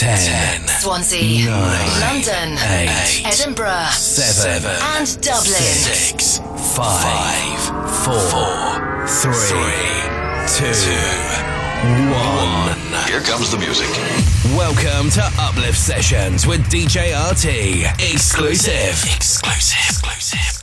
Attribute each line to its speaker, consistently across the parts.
Speaker 1: 10,
Speaker 2: Swansea,
Speaker 1: 9,
Speaker 2: London,
Speaker 1: 8,
Speaker 2: Edinburgh,
Speaker 1: 7,
Speaker 2: and Dublin.
Speaker 1: 6, 5, 4, 3, 2, 1.
Speaker 3: Here comes the music.
Speaker 1: Welcome to Uplift Sessions with DJ RT. Exclusive. Exclusive. Exclusive. Exclusive.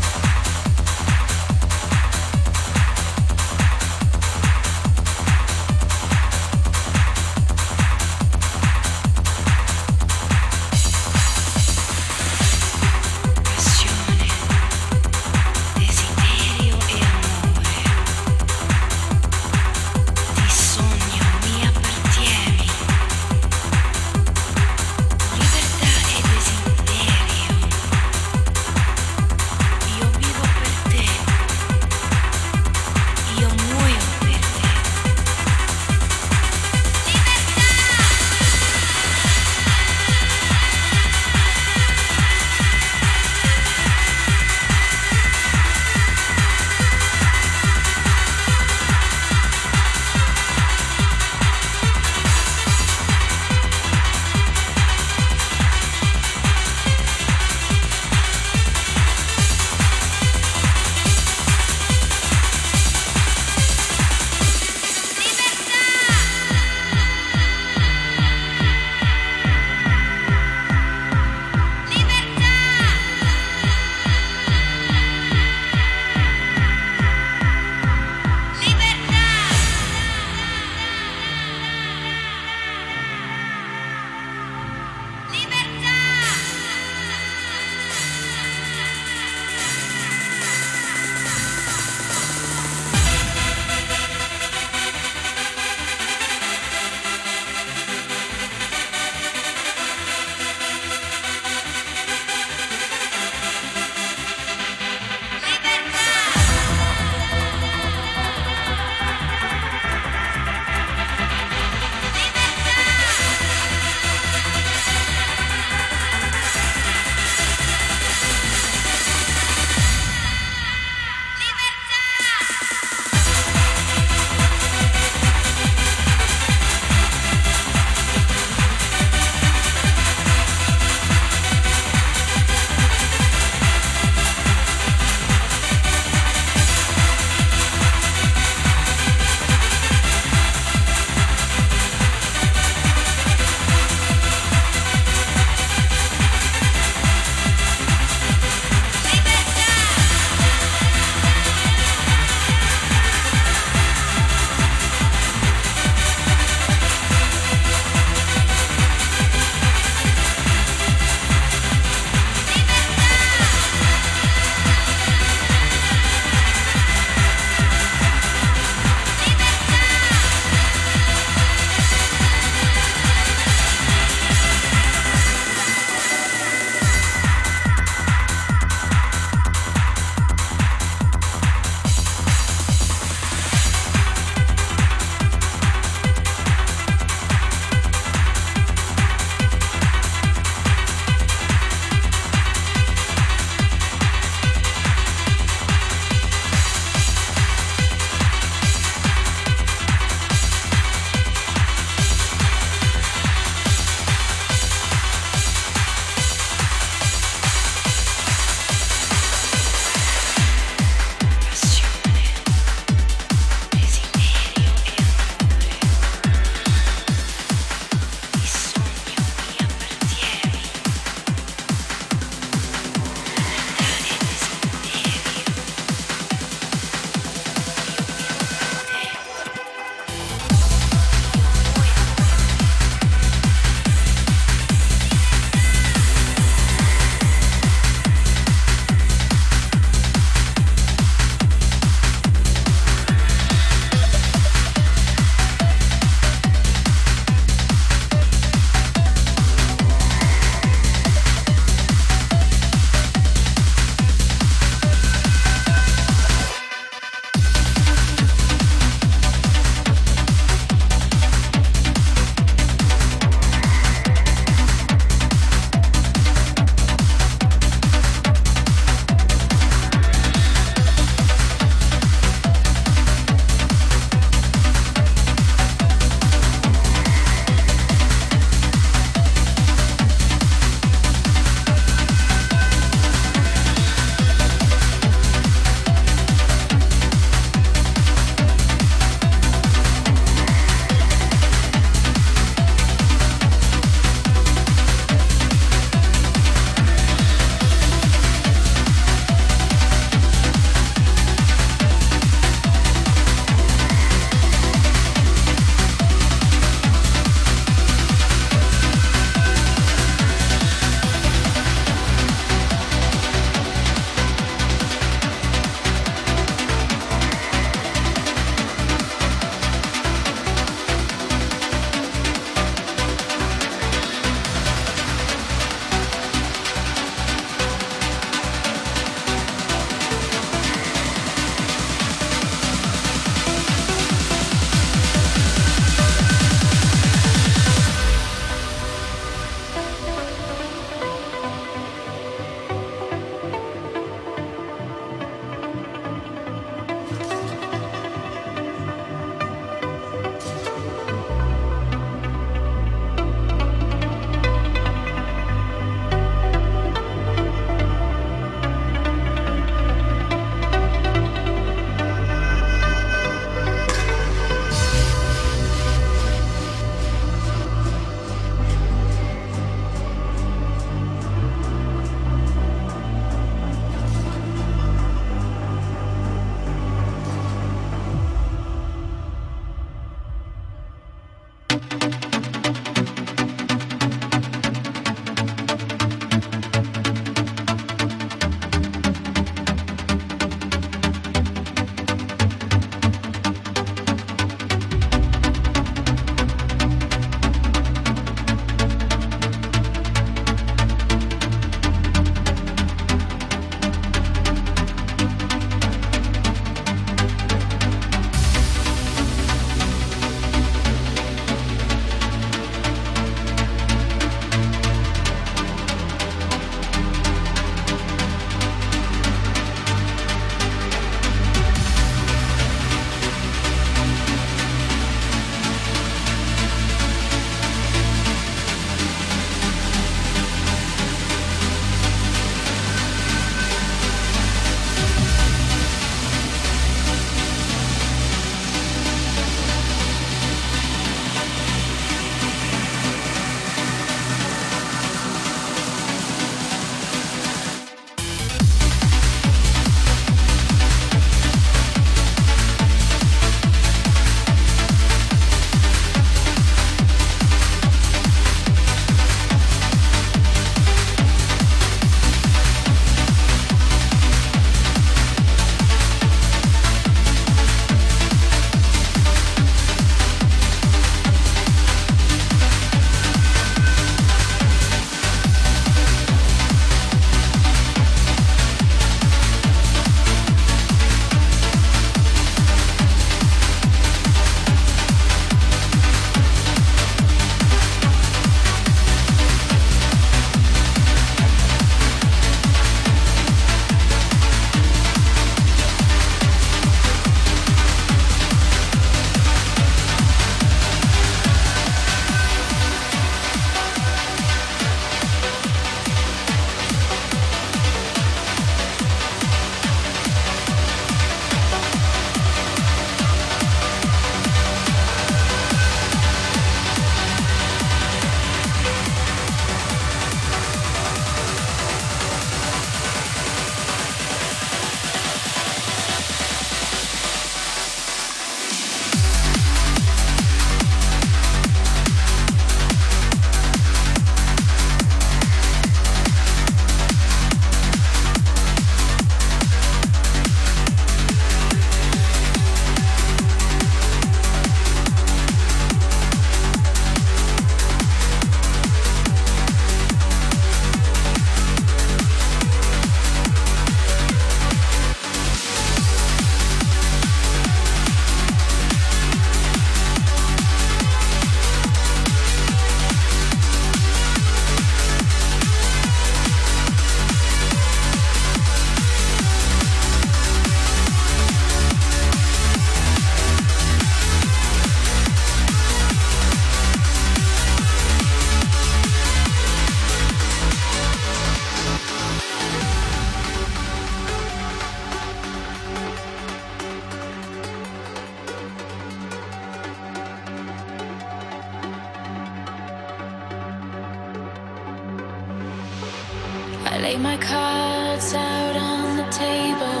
Speaker 3: Lay my cards out on the table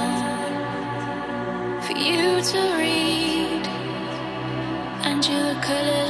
Speaker 3: for you to read, and you look.